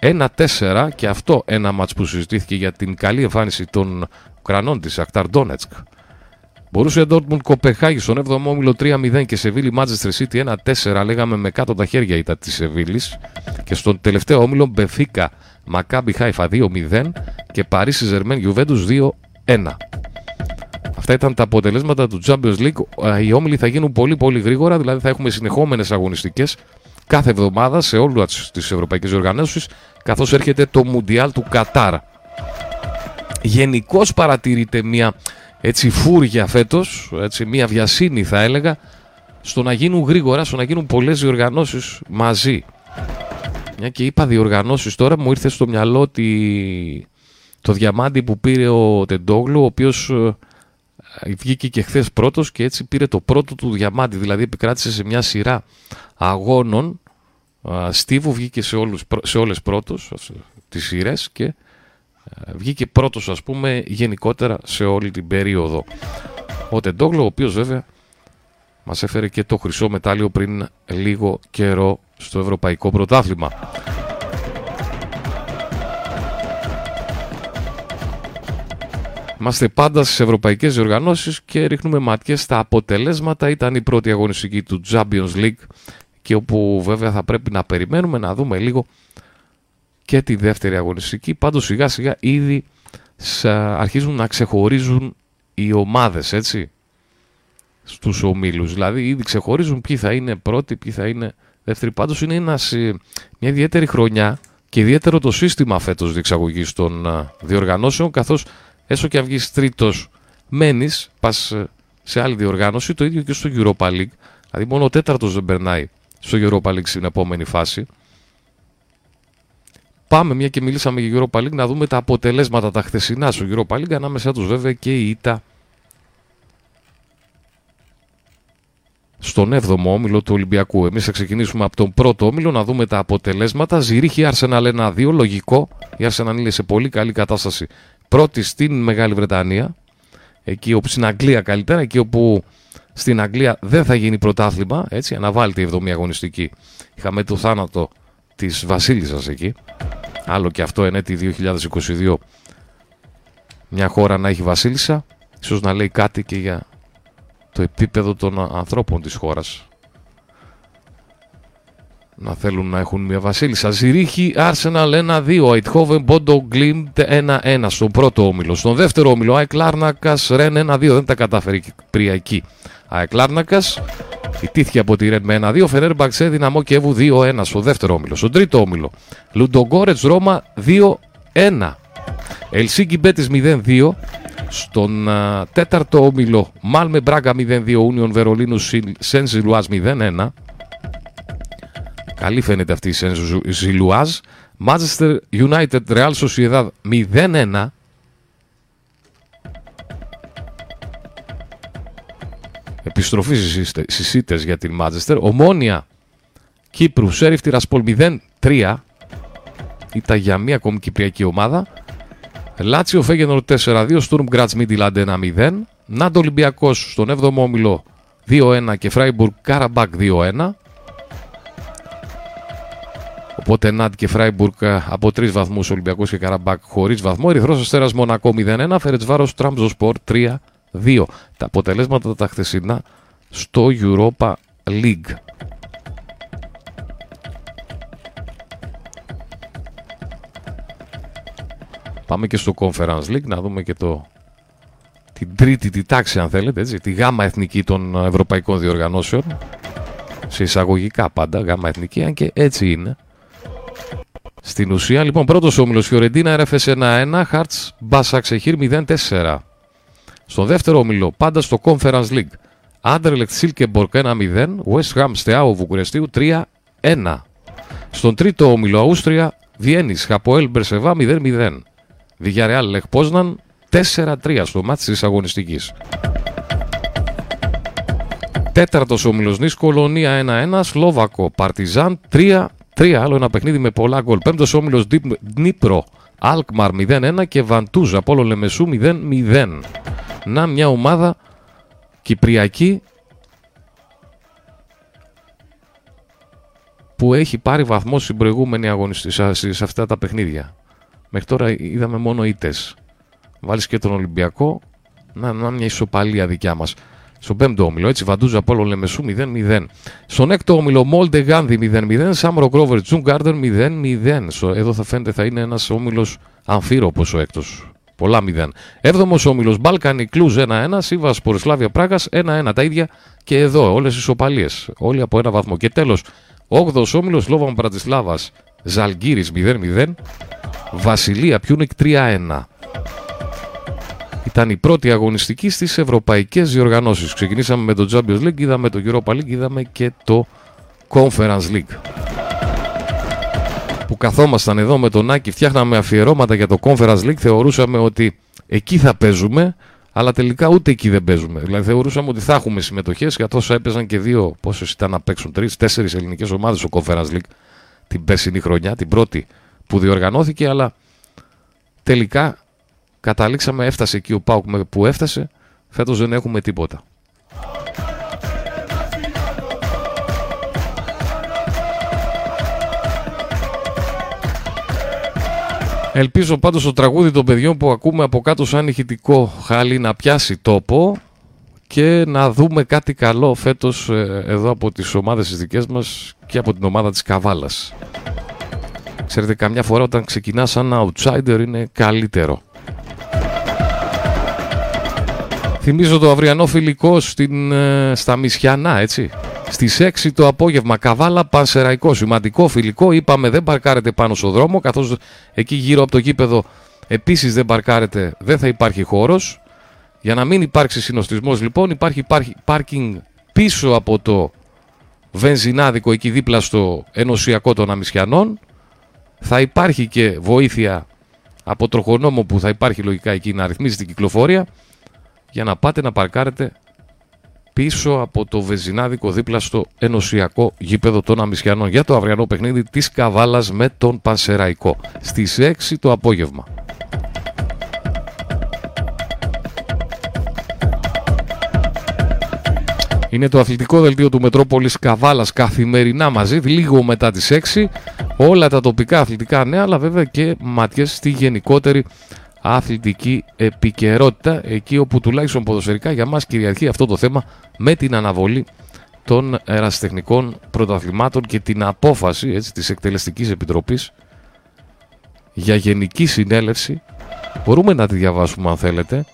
1-4 και αυτό ένα μάτς που συζητήθηκε για την καλή εμφάνιση των Ουκρανών της Σαχτάρ Ντόνετσκ. Μπορούσε Dortmund Κοπεχάγη στον 7ο όμιλο 3-0 και Σεβίλη Manchester City 1-4. Λέγαμε με κάτω τα χέρια ήταν της Σεβίλης. Και στον τελευταίο όμιλο Μπεφίκα Μακάμπι Χάιφα 2-0 και Παρίσι Ζερμέν Γιουβέντους 2-1. Αυτά ήταν τα αποτελέσματα του Champions League. Ε, Οι όμιλοι θα γίνουν πολύ πολύ γρήγορα, δηλαδή θα έχουμε συνεχόμενες αγωνιστικές κάθε εβδομάδα σε όλες τις ευρωπαϊκές οργανώσεις, καθώς έρχεται το Μουντιάλ του Κατάρ. Γενικώς παρατηρείται μια έτσι φούρια φέτος, έτσι μια βιασύνη θα έλεγα, στο να γίνουν γρήγορα, στο να γίνουν πολλές διοργανώσεις μαζί. Μια και είπα διοργανώσεις τώρα, μου ήρθε στο μυαλό ότι το διαμάντι που πήρε ο Τεντόγλου, ο οποίος ε, βγήκε και χθες πρώτος και έτσι πήρε το πρώτο του διαμάντι, δηλαδή επικράτησε σε μια σειρά αγώνων. Α, Στίβου βγήκε σε, όλους, σε όλες πρώτος ε, τις σειρές και ε, βγήκε πρώτος ας πούμε γενικότερα σε όλη την περίοδο. Ο Τεντόγλου, ο οποίος βέβαια μας έφερε και το χρυσό μετάλλιο πριν λίγο καιρό στο Ευρωπαϊκό Πρωτάθλημα. Είμαστε πάντα στις ευρωπαϊκές διοργανώσεις και ρίχνουμε ματιές στα αποτελέσματα. Ήταν η πρώτη αγωνιστική του Champions League και όπου βέβαια θα πρέπει να περιμένουμε να δούμε λίγο και τη δεύτερη αγωνιστική. Πάντως σιγά σιγά ήδη αρχίζουν να ξεχωρίζουν οι ομάδες έτσι στους ομίλους. Δηλαδή ήδη ξεχωρίζουν ποιοι θα είναι πρώτοι, ποιοι θα είναι δεύτεροι. Πάντως είναι ένας, ε, μια ιδιαίτερη χρονιά και ιδιαίτερο το σύστημα φέτος διεξαγωγής των ε, διοργανώσεων καθώς έστω και αν βγεις τρίτος μένεις, πας ε, σε άλλη διοργάνωση, το ίδιο και στο Europa League. Δηλαδή μόνο ο τέταρτος δεν περνάει στο Europa League στην επόμενη φάση. Πάμε μια και μιλήσαμε για Europa League να δούμε τα αποτελέσματα τα χθεσινά στο Europa League ανάμεσά τους βέβαια και η ΙΤΑ στον 7ο όμιλο του Ολυμπιακού. Εμείς θα ξεκινήσουμε από τον πρώτο όμιλο να δούμε τα αποτελέσματα. Ζηρίχη Arsenal 1-2, λογικό. Η Arsenal είναι σε πολύ καλή κατάσταση. Πρώτη στην Μεγάλη Βρετανία. Εκεί όπου στην Αγγλία καλύτερα, εκεί όπου στην Αγγλία δεν θα γίνει πρωτάθλημα. Έτσι, αναβάλλεται η 7η αγωνιστική. Είχαμε το θάνατο της Βασίλισσας εκεί. Άλλο και αυτό εν έτη 2022 μια χώρα να έχει βασίλισσα. Ίσως να λέει κάτι και για το επίπεδο των ανθρώπων της χώρας. Να θέλουν να έχουν μια βασίλισσα. Ζηρίχη, Arsenal 1-2, Αιτχόβεν, Μπόντο, Γκλίντ 1-1 στον πρώτο όμιλο. Στον δεύτερο όμιλο, Άικ Λάρνακας, Ρεν 1-2, δεν τα κατάφερε η Κυπριακή. Άικ Λάρνακας, ιτήθηκε από τη Ρεν με 1-2, Φενέρμπαξε, Δυναμό Κέβου 2-1 στο δεύτερο όμιλο. Στον τρίτο όμιλο, Λουντογκόρετς Ρώμα 2-1. Ελσίγκη Μπέτης 0-2, στον α, τέταρτο όμιλο Μάλμε Μπράγκα 0-2, Ούνιον Βερολίνου Σεν Ζιλουάζ 0-1. Καλή φαίνεται αυτή η Σεν Ζιλουάζ. Manchester United Real Sociedad 0-1. Επιστροφή στις ήττες για την Manchester. Ομόνια Κύπρου Σέριφ Τυρασπόλ 0-3. Ήταν για μία ακόμη κυπριακή ομάδα. Λάτσιο Φέγενορ 4-2, Στουρμ Γκράτς Μίντιλαντ 1-0. Ναντ Ολυμπιακός στον 7ο όμιλο 2-1 και Φράιμπουργκ Καραμπάκ 2-1. Οπότε Ναντ και Φράιμπουργκ από 3 βαθμούς, Ολυμπιακό και Καραμπάκ χωρίς βαθμό. Ερυθρός Αστέρας Μονακό 0-1, Φερεντσβάρος Τράμπζονσπορ 3-2. Τα αποτελέσματα τα χθεσινά στο Europa League. Πάμε και στο Conference League να δούμε και το, την τρίτη τη τάξη αν θέλετε, έτσι, τη γάμα εθνική των ευρωπαϊκών διοργανώσεων. Σε εισαγωγικά πάντα, γάμα εθνική, αν και έτσι είναι. Στην ουσία, λοιπόν, πρώτος όμιλος Φιωρεντίνα RFS 1-1, Hearts Basak Σεχίρ 0-4. Στον δεύτερο όμιλο, πάντα στο Conference League, Anderlecht Silkeborg 1-0, West Ham Steaua Βουκουρεστίου 3-1. Στον τρίτο όμιλο, Αούστρια, Βιέννης, Χαποέλ Μπερσεβά 0-0. Villarreal Λεχ Πόσναν 4-3 στο μάτι της αγωνιστικής. Τέταρτος όμιλος Νης Κολονία 1-1, Σλόβακο Παρτιζάν 3-3, άλλο ένα παιχνίδι με πολλά γκολ. Πέμπτος όμιλος Νίπρο Αλκμαρ 0-1 και Βαντούζ Απόλο Λεμεσού 0-0. Να μια ομάδα κυπριακή που έχει πάρει βαθμό στην προηγούμενη αγωνιστή σε αυτά τα παιχνίδια. Μέχρι τώρα είδαμε μόνο ήττες. Βάλεις και τον Ολυμπιακό Να, να μια ισοπαλία δικιά μας. Στον πέμπτο όμιλο, έτσι, Βαντούζα Πόλο Λεμεσού 0-0. Στον έκτο όμιλο, Μόλτε Γάνδη 0-0. Σάμρο Γκρόβερ Τζούγκάρντερ 0-0. Στο- Εδώ θα φαίνεται θα είναι ένας όμιλος αμφίροπος ο έκτος. Πολλά 0. Έβδομος όμιλος, Μπάλκανη Κλούζ 1-1. Σίβας Πορεσλάβια Πράγας 1-1. Τα ίδια και εδώ, όλες οι ισοπαλίε. Όλοι από ένα βαθμό. Και τέλος, 8ο όμιλος, Λόβαν Μπρατισλάβας Ζαλγκύρης 0-0. Βασιλεία Πιούνικ 3-1 ήταν η πρώτη αγωνιστική στις ευρωπαϊκές διοργανώσεις. Ξεκινήσαμε με το Champions League, είδαμε το Europa League, είδαμε και το Conference League. Που καθόμασταν εδώ με τον Άκη, φτιάχναμε αφιερώματα για το Conference League, θεωρούσαμε ότι εκεί θα παίζουμε, αλλά τελικά ούτε εκεί δεν παίζουμε. Δηλαδή θεωρούσαμε ότι θα έχουμε συμμετοχές, καθώς έπαιζαν και δύο, πόσες ήταν να παίξουν, τρεις, τέσσερις ελληνικές ομάδες στο Conference League την περσινή χρονιά, την πρώτη που διοργανώθηκε, αλλά τελικά καταλήξαμε, έφτασε εκεί ο Πάουκ με- που έφτασε, φέτος δεν έχουμε τίποτα. Ελπίζω πάντως το τραγούδι των παιδιών που ακούμε από κάτω σαν ηχητικό χάλι να πιάσει τόπο και να δούμε κάτι καλό φέτος ε, εδώ από τις ομάδες τις δικές μας και από την ομάδα της Καβάλας. Ξέρετε, καμιά φορά όταν ξεκινάς σαν outsider είναι καλύτερο. Θυμίζω το αυριανό φιλικό στην, ε, στα Μισιανά, έτσι. Στις 6 το απόγευμα, Καβάλα Πανσεραϊκό. Σημαντικό φιλικό. Είπαμε δεν παρκάρετε πάνω στο δρόμο, καθώς εκεί γύρω από το γήπεδο επίσης δεν παρκάρετε, δεν θα υπάρχει χώρος. Για να μην υπάρξει συνοστισμός λοιπόν, υπάρχει, υπάρχει πάρκινγκ πίσω από το βενζινάδικο εκεί δίπλα στο ενωσιακό των Αμισιανών. Θα υπάρχει και βοήθεια από τροχονόμο που θα υπάρχει λογικά εκεί να ρυθμίζει την κυκλοφορία για να πάτε να παρκάρετε πίσω από το βεζινάδικο δίπλα στο ενωσιακό γήπεδο των Αμισιανών για το αυριανό παιχνίδι της Καβάλας με τον Πανσεραϊκό στις 6 το απόγευμα. Είναι το αθλητικό δελτίο του Μετρόπολης Καβάλας καθημερινά μαζί, λίγο μετά τις 6. Όλα τα τοπικά αθλητικά νέα, αλλά βέβαια και ματιές στη γενικότερη αθλητική επικαιρότητα, εκεί όπου τουλάχιστον ποδοσφαιρικά για μας κυριαρχεί αυτό το θέμα με την αναβολή των ερασιτεχνικών πρωταθλημάτων και την απόφαση έτσι, της Εκτελεστικής Επιτροπής για γενική συνέλευση. Μπορούμε να τη διαβάσουμε αν θέλετε.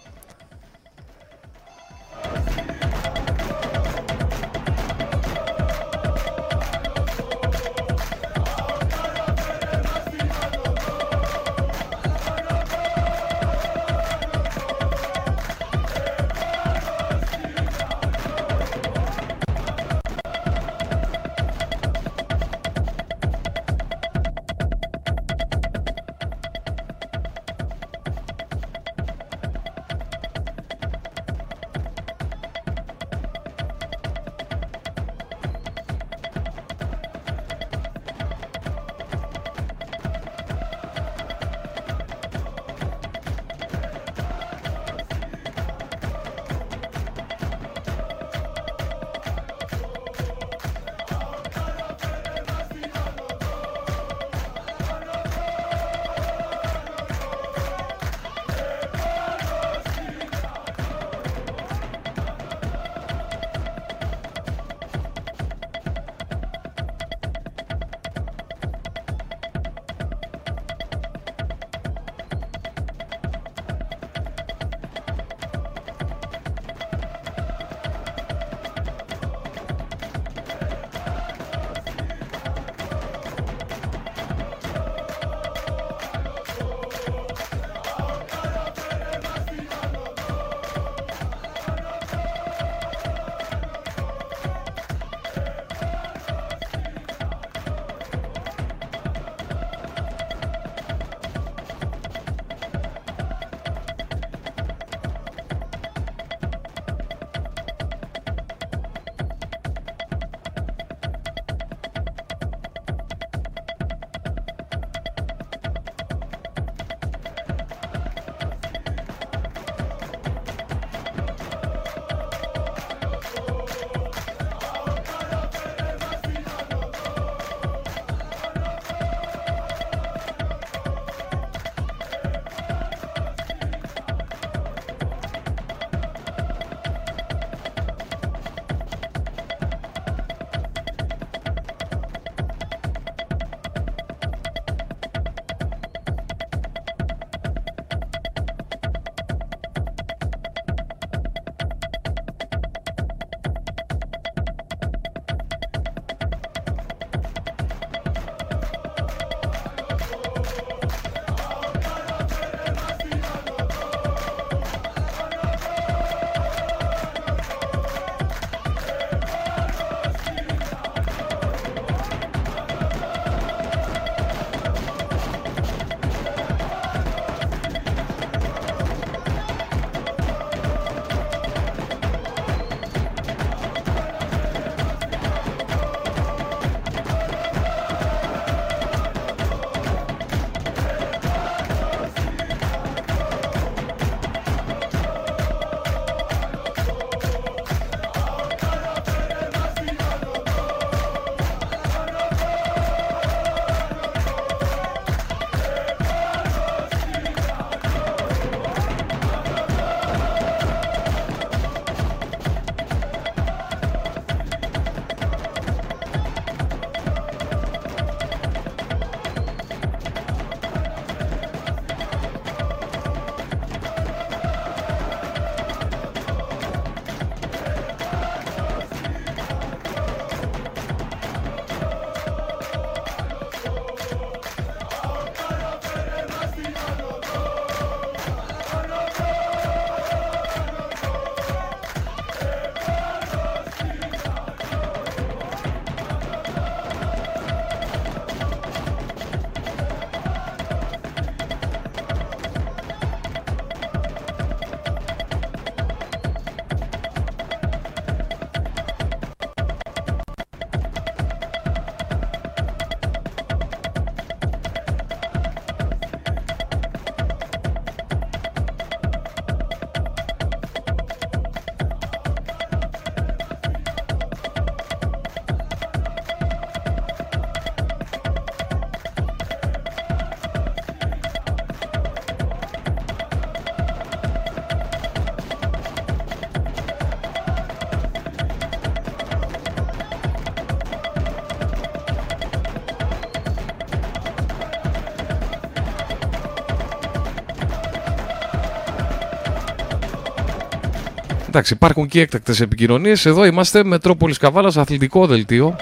Εντάξει, υπάρχουν και έκτακτες επικοινωνίες. Εδώ είμαστε, Μετρόπολης Καβάλας, αθλητικό δελτίο.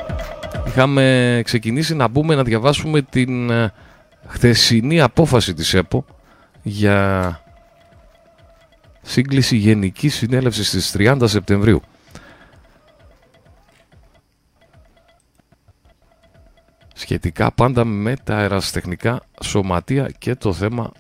Είχαμε ξεκινήσει να μπούμε να διαβάσουμε την ε, χθεσινή απόφαση της ΕΠΟ για σύγκληση Γενικής Συνέλευσης στις 30 Σεπτεμβρίου. Σχετικά πάντα με τα αεραστεχνικά σωματεία και το θέμα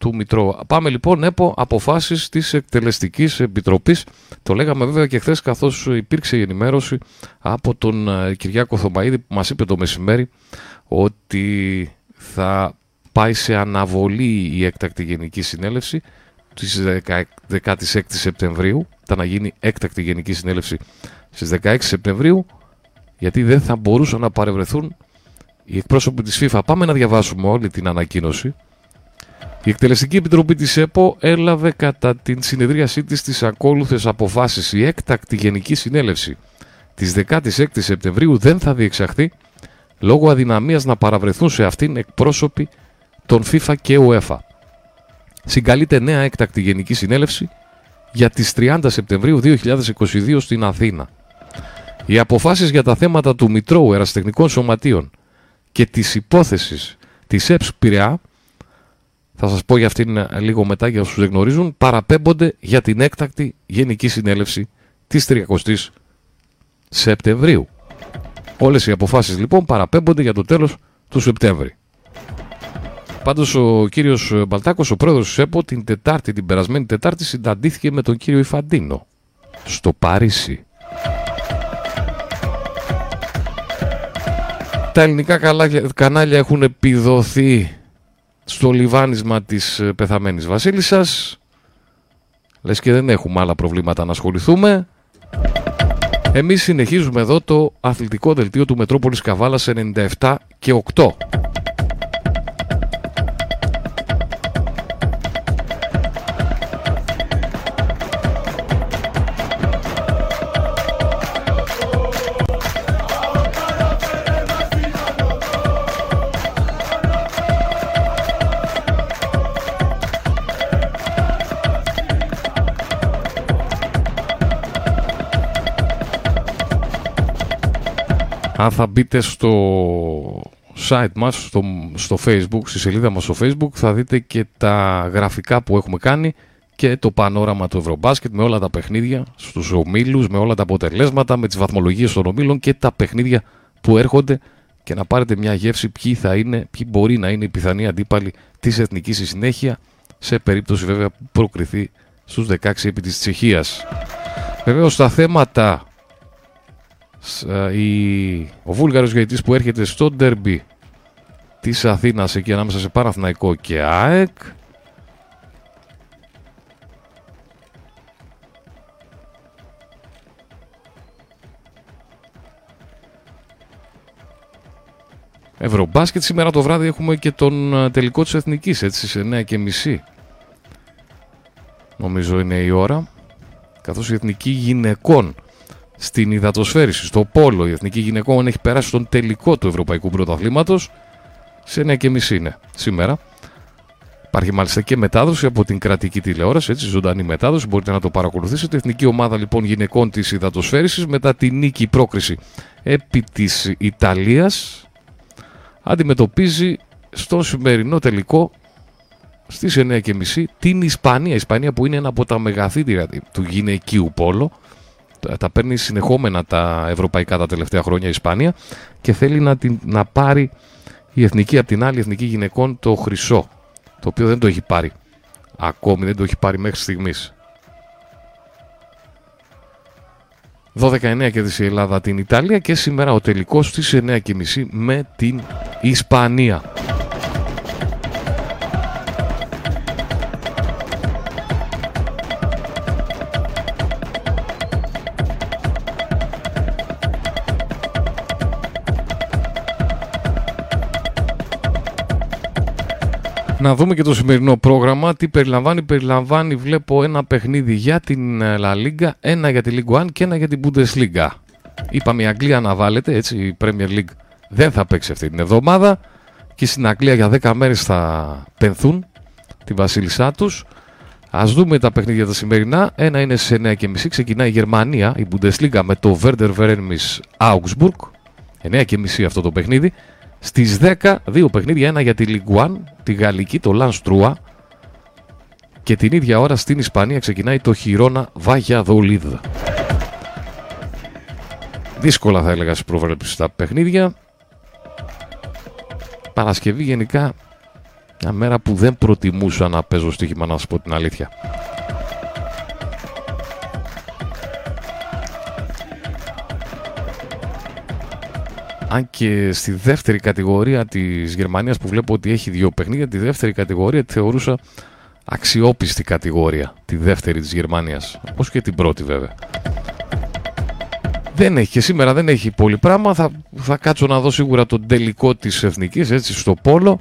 του Μητρώου. Πάμε λοιπόν, ΕΠΟ, αποφάσεις της Εκτελεστικής Επιτροπής. Το λέγαμε βέβαια και χθες καθώς υπήρξε η ενημέρωση από τον ε, Κυριάκο Θωμαίδη που μας είπε το μεσημέρι ότι θα πάει σε αναβολή η έκτακτη Γενική Συνέλευση της 16 Σεπτεμβρίου. Θα να γίνει έκτακτη Γενική Συνέλευση στις 16 Σεπτεμβρίου γιατί δεν θα μπορούσαν να παρευρεθούν οι εκπρόσωποι της FIFA. Πάμε να διαβάσουμε όλη την ανακοίνωση. Η Εκτελεστική Επιτροπή της ΕΠΟ έλαβε κατά την συνεδρίασή της τις ακόλουθες αποφάσεις. Η έκτακτη Γενική Συνέλευση της 16 Σεπτεμβρίου δεν θα διεξαχθεί λόγω αδυναμίας να παραβρεθούν σε αυτήν εκπρόσωποι των FIFA και UEFA. Συγκαλείται νέα έκτακτη Γενική Συνέλευση για τις 30 Σεπτεμβρίου 2022 στην Αθήνα. Οι αποφάσεις για τα θέματα του Μητρώου Εραστεχνικών Σωματείων και της υπόθεσης της ΕΠΣ Πειραιά θα σας πω για αυτήν λίγο μετά για όσους δεν γνωρίζουν, παραπέμπονται για την έκτακτη Γενική Συνέλευση της 30ης Σεπτεμβρίου. Όλες οι αποφάσεις λοιπόν παραπέμπονται για το τέλος του Σεπτέμβρη. Πάντως ο κύριος Μπαλτάκος, ο πρόεδρος του ΣΕΠΟ, την Τετάρτη, την περασμένη Τετάρτη, συναντήθηκε με τον κύριο Ιφαντίνο στο Παρίσι. Τα ελληνικά κανάλια έχουν επιδοθεί στο λιβάνισμα της ε, πεθαμένης βασίλισσας. Λες και δεν έχουμε άλλα προβλήματα να ασχοληθούμε. Εμείς συνεχίζουμε εδώ το αθλητικό δελτίο του Μετρόπολης Καβάλας 97 και 8. Αν θα μπείτε στο site μας, στο, στο facebook, στη σελίδα μας στο facebook, θα δείτε και τα γραφικά που έχουμε κάνει και το πανόραμα του Ευρωμπάσκετ με όλα τα παιχνίδια στους ομίλους, με όλα τα αποτελέσματα, με τις βαθμολογίες των ομίλων και τα παιχνίδια που έρχονται και να πάρετε μια γεύση ποιοι θα είναι, ποιοι μπορεί να είναι οι πιθανοί αντίπαλοι της Εθνικής στη συνέχεια, σε περίπτωση βέβαια που προκριθεί στους 16 επί της Τσεχίας. Βεβαίως τα θέματα ο Βούλγαρος γαϊτής που έρχεται στο ντερμπι της Αθήνας εκεί ανάμεσα σε Παναθηναϊκό και ΑΕΚ. Ευρωμπάσκετ σήμερα το βράδυ έχουμε και τον τελικό της Εθνικής έτσι σε 9 και μισή. Νομίζω είναι η ώρα. Καθώς η Εθνική Γυναικών στην υδατοσφαίριση, στο πόλο. Η Εθνική Γυναικών έχει περάσει στον τελικό του Ευρωπαϊκού Πρωταθλήματος. Σε 9.30 είναι σήμερα. Υπάρχει μάλιστα και μετάδοση από την κρατική τηλεόραση, έτσι, ζωντανή μετάδοση. Μπορείτε να το παρακολουθήσετε. Εθνική ομάδα λοιπόν γυναικών της υδατοσφαίρισης μετά τη νίκη πρόκριση επί της Ιταλίας αντιμετωπίζει στο σημερινό τελικό στις 9.30 την Ισπανία. Η Ισπανία που είναι ένα από τα μεγαθύντια του γυναικείου πόλο τα παίρνει συνεχόμενα τα ευρωπαϊκά τα τελευταία χρόνια η Ισπανία και θέλει να, την, να πάρει η εθνική από την άλλη εθνική γυναικών το χρυσό το οποίο δεν το έχει πάρει ακόμη δεν το έχει πάρει μέχρι στιγμής 12-9 κέρδισε η Ελλάδα την Ιταλία και σήμερα ο τελικός στις 9.30 με την Ισπανία. Να δούμε και το σημερινό πρόγραμμα. Τι περιλαμβάνει. Περιλαμβάνει, βλέπω, ένα παιχνίδι για την ε, La Liga, ένα για τη Ligue 1 και ένα για την Bundesliga. Είπαμε η Αγγλία να βάλετε, έτσι η Premier League δεν θα παίξει αυτή την εβδομάδα και στην Αγγλία για 10 μέρες θα πενθούν τη βασίλισσά τους. Ας δούμε τα παιχνίδια τα σημερινά. Ένα είναι σε 9.30. Ξεκινάει η Γερμανία, η Bundesliga με το Werder Bremen Augsburg. 9.30 αυτό το παιχνίδι. Στις 10, δύο παιχνίδια. Ένα για τη Ligue 1, τη Γαλλική, το Lance Και την ίδια ώρα στην Ισπανία ξεκινάει το Χιρόνα Βαγιαδολίδ. Δύσκολα θα έλεγα στις προβλέψεις τα παιχνίδια. Παρασκευή γενικά μια μέρα που δεν προτιμούσα να παίζω στοίχημα να σας πω την αλήθεια. Αν και στη δεύτερη κατηγορία της Γερμανίας που βλέπω ότι έχει δύο παιχνίδια, τη δεύτερη κατηγορία τη θεωρούσα αξιόπιστη κατηγορία, τη δεύτερη της Γερμανίας, όπως και την πρώτη βέβαια. Δεν έχει και σήμερα δεν έχει πολύ πράγμα, θα, θα κάτσω να δω σίγουρα τον τελικό της Εθνικής, έτσι, στο Πόλο.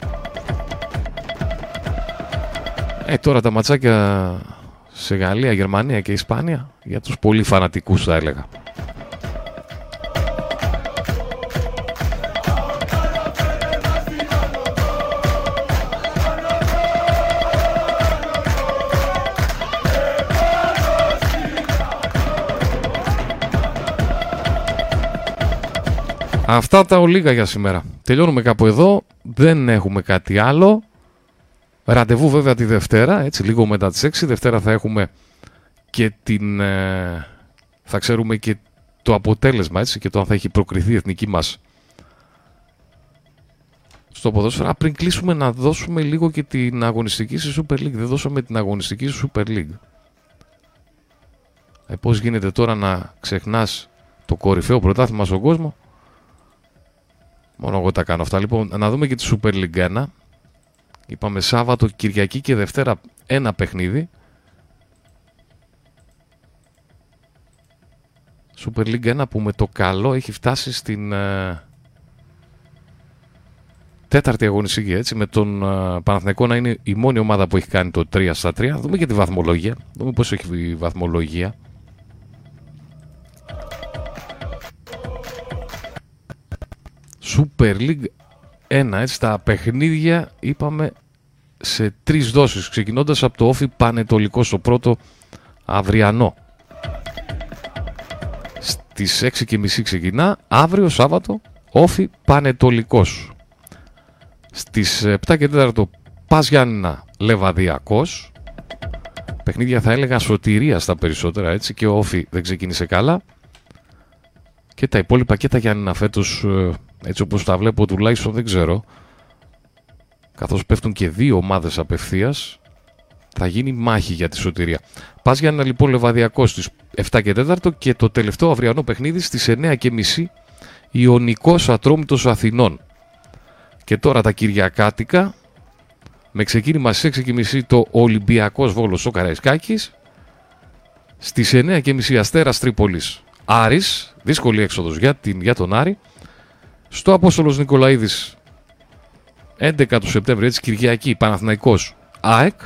Ε, τώρα τα ματσάκια σε Γαλλία, Γερμανία και Ισπάνια για τους πολύ φανατικούς θα έλεγα. Αυτά τα ολίγα για σήμερα. Τελειώνουμε κάπου εδώ. Δεν έχουμε κάτι άλλο. Ραντεβού βέβαια τη Δευτέρα, έτσι λίγο μετά τις 6. Δευτέρα θα έχουμε και την... Ε, θα ξέρουμε και το αποτέλεσμα έτσι και το αν θα έχει προκριθεί η εθνική μας στο ποδόσφαιρο. Πριν κλείσουμε να δώσουμε λίγο και την αγωνιστική στη Super League. Δεν δώσαμε την αγωνιστική στη Super League. Ε, πώς γίνεται τώρα να ξεχνάς το κορυφαίο πρωτάθλημα στον κόσμο; Μόνο εγώ τα κάνω αυτά. Λοιπόν, να δούμε και τη Super League 1. Είπαμε Σάββατο, Κυριακή και Δευτέρα ένα παιχνίδι. Super League 1 που με το καλό έχει φτάσει στην ε, τέταρτη αγωνιστική έτσι, με τον ε, Παναθηναϊκό να είναι η μόνη ομάδα που έχει κάνει το 3 στα 3. Δούμε και τη βαθμολογία. Δούμε πώς έχει η βαθμολογία. Super League 1, έτσι, τα παιχνίδια είπαμε σε τρεις δόσεις, ξεκινώντας από το όφι Πανετολικό στο πρώτο αυριανό. Στις 6.30 ξεκινά, αύριο Σάββατο, όφι Πανετολικός. Στις 7 και 4 Πας Γιάννηνα Λεβαδιακός. Παιχνίδια θα έλεγα σωτηρία στα περισσότερα έτσι και ο Όφι δεν ξεκίνησε καλά. Και τα υπόλοιπα και τα Γιάννηνα φέτος ε, έτσι όπως τα βλέπω τουλάχιστον δεν ξέρω, καθώς πέφτουν και δύο ομάδες απευθείας, θα γίνει μάχη για τη σωτηρία. Πας για ένα λοιπόν λεβαδιακό στις 7 και 4 και το τελευταίο αυριανό παιχνίδι στις 9 και μισή Ιωνικός Ατρόμητος Αθηνών. Και τώρα τα Κυριακάτικα με ξεκίνημα στις 6 και μισή το Ολυμπιακός Βόλος ο Καραϊσκάκης στις 9 και μισή Αστέρας Τρίπολης Άρης, δύσκολη έξοδος για, την, για τον Άρη στο Απόστολος Νικολαίδης 11 του Σεπτέμβρη, έτσι Κυριακή, Παναθηναϊκός ΑΕΚ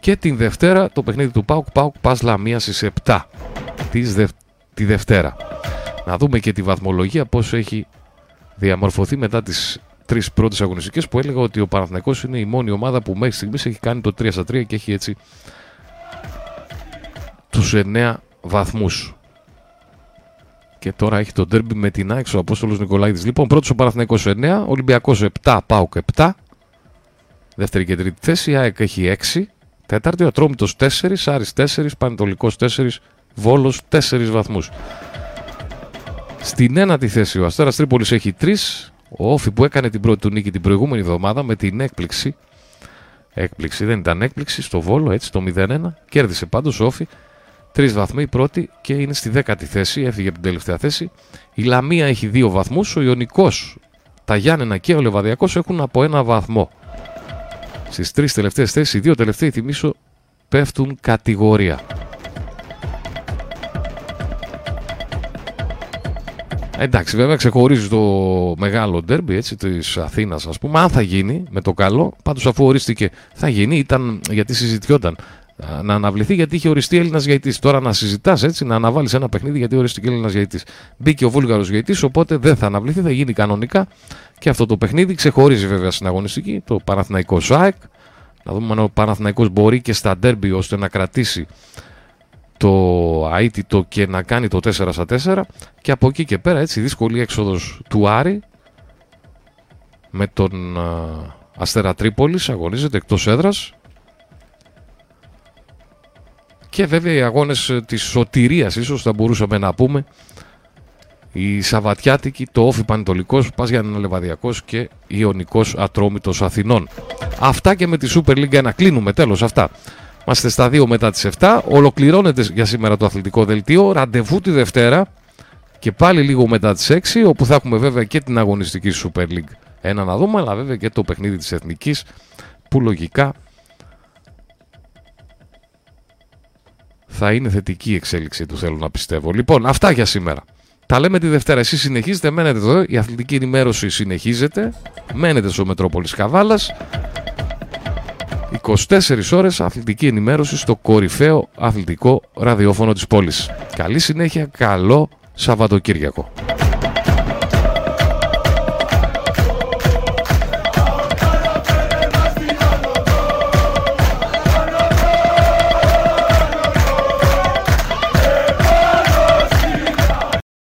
και την Δευτέρα το παιχνίδι του ΠΑΟΚ ΠΑΟΚ Πας Λαμία στις 7 της Δευτέρα. Να δούμε και τη βαθμολογία πώς έχει διαμορφωθεί μετά τις τρεις πρώτες αγωνιστικές που έλεγα ότι ο Παναθηναϊκός είναι η μόνη ομάδα που μέχρι στιγμής έχει κάνει το 3 στα 3 και έχει έτσι τους 9 βαθμούς. Και τώρα έχει το ντέρμπι με την ΑΕΚ ο Απόστολος Νικολάηδης. Λοιπόν, πρώτος ο Παναθυναϊκό 9, Ολυμπιακός 7, Πάουκ 7. Δεύτερη και τρίτη θέση, η ΑΕΚ έχει 6. Τέταρτη, ο Ατρόμητος 4, Άρης 4, Πανετολικός 4, Βόλος 4 βαθμούς. Στην ένατη θέση ο Αστέρας Τρίπολης έχει 3. Ο Όφη που έκανε την πρώτη του νίκη την προηγούμενη εβδομάδα με την έκπληξη. Έκπληξη, δεν ήταν έκπληξη στο Βόλο, έτσι το 0-1. Κέρδισε πάντως ο Όφη Τρεις βαθμοί πρώτη και είναι στη δέκατη θέση, έφυγε από την τελευταία θέση. Η Λαμία έχει δύο βαθμούς. Ο Ιωνικός, τα Γιάννενα και ο Λεβαδιακός έχουν από ένα βαθμό. Στις τρεις τελευταίες θέσεις, οι δύο τελευταίοι, θυμίσω, πέφτουν κατηγορία. Εντάξει, βέβαια ξεχωρίζει το μεγάλο ντέρμπι έτσι, της Αθήνας ας πούμε, αν θα γίνει με το καλό, πάντως αφού ορίστηκε θα γίνει, ήταν γιατί συζητιόταν να αναβληθεί γιατί είχε οριστεί Έλληνας γαϊτής. Τώρα να συζητάς έτσι, να αναβάλεις ένα παιχνίδι γιατί οριστεί Έλληνας γαϊτής. Μπήκε ο Βούλγαρος γαϊτής, οπότε δεν θα αναβληθεί, θα γίνει κανονικά και αυτό το παιχνίδι. Ξεχωρίζει βέβαια στην αγωνιστική το Παναθηναϊκό ΣΑΕΚ Να δούμε αν ο Παναθηναϊκός μπορεί και στα ντέρμπι ώστε να κρατήσει το αίτητο και να κάνει το 4 στα 4 και από εκεί και πέρα έτσι δύσκολη έξοδος του Άρη με τον α, Αστέρα Τρίπολης αγωνίζεται εκτός έδρας και βέβαια οι αγώνες ε, της σωτηρίας ίσως θα μπορούσαμε να πούμε η Σαββατιάτικη, το Όφι Πανετολικός, Πας Γιάννενα Λεβαδιακός και Ιωνικός Ατρόμητος Αθηνών. Αυτά και με τη Super League 1. Κλείνουμε τέλος αυτά. Είμαστε στα 2 μετά τις 7. Ολοκληρώνεται για σήμερα το αθλητικό δελτίο. Ραντεβού τη Δευτέρα και πάλι λίγο μετά τις 6 όπου θα έχουμε βέβαια και την αγωνιστική Super League ένα να δούμε αλλά βέβαια και το παιχνίδι της Εθνικής που λογικά θα είναι θετική η εξέλιξη του θέλω να πιστεύω. Λοιπόν αυτά για σήμερα. Τα λέμε τη Δευτέρα. Εσείς συνεχίζετε, μένετε εδώ. Η αθλητική ενημέρωση συνεχίζεται. Μένετε στο Μετρόπολης Καβάλας. 24 ώρες αθλητική ενημέρωση στο κορυφαίο αθλητικό ραδιόφωνο της πόλης. Καλή συνέχεια, καλό Σαββατοκύριακο.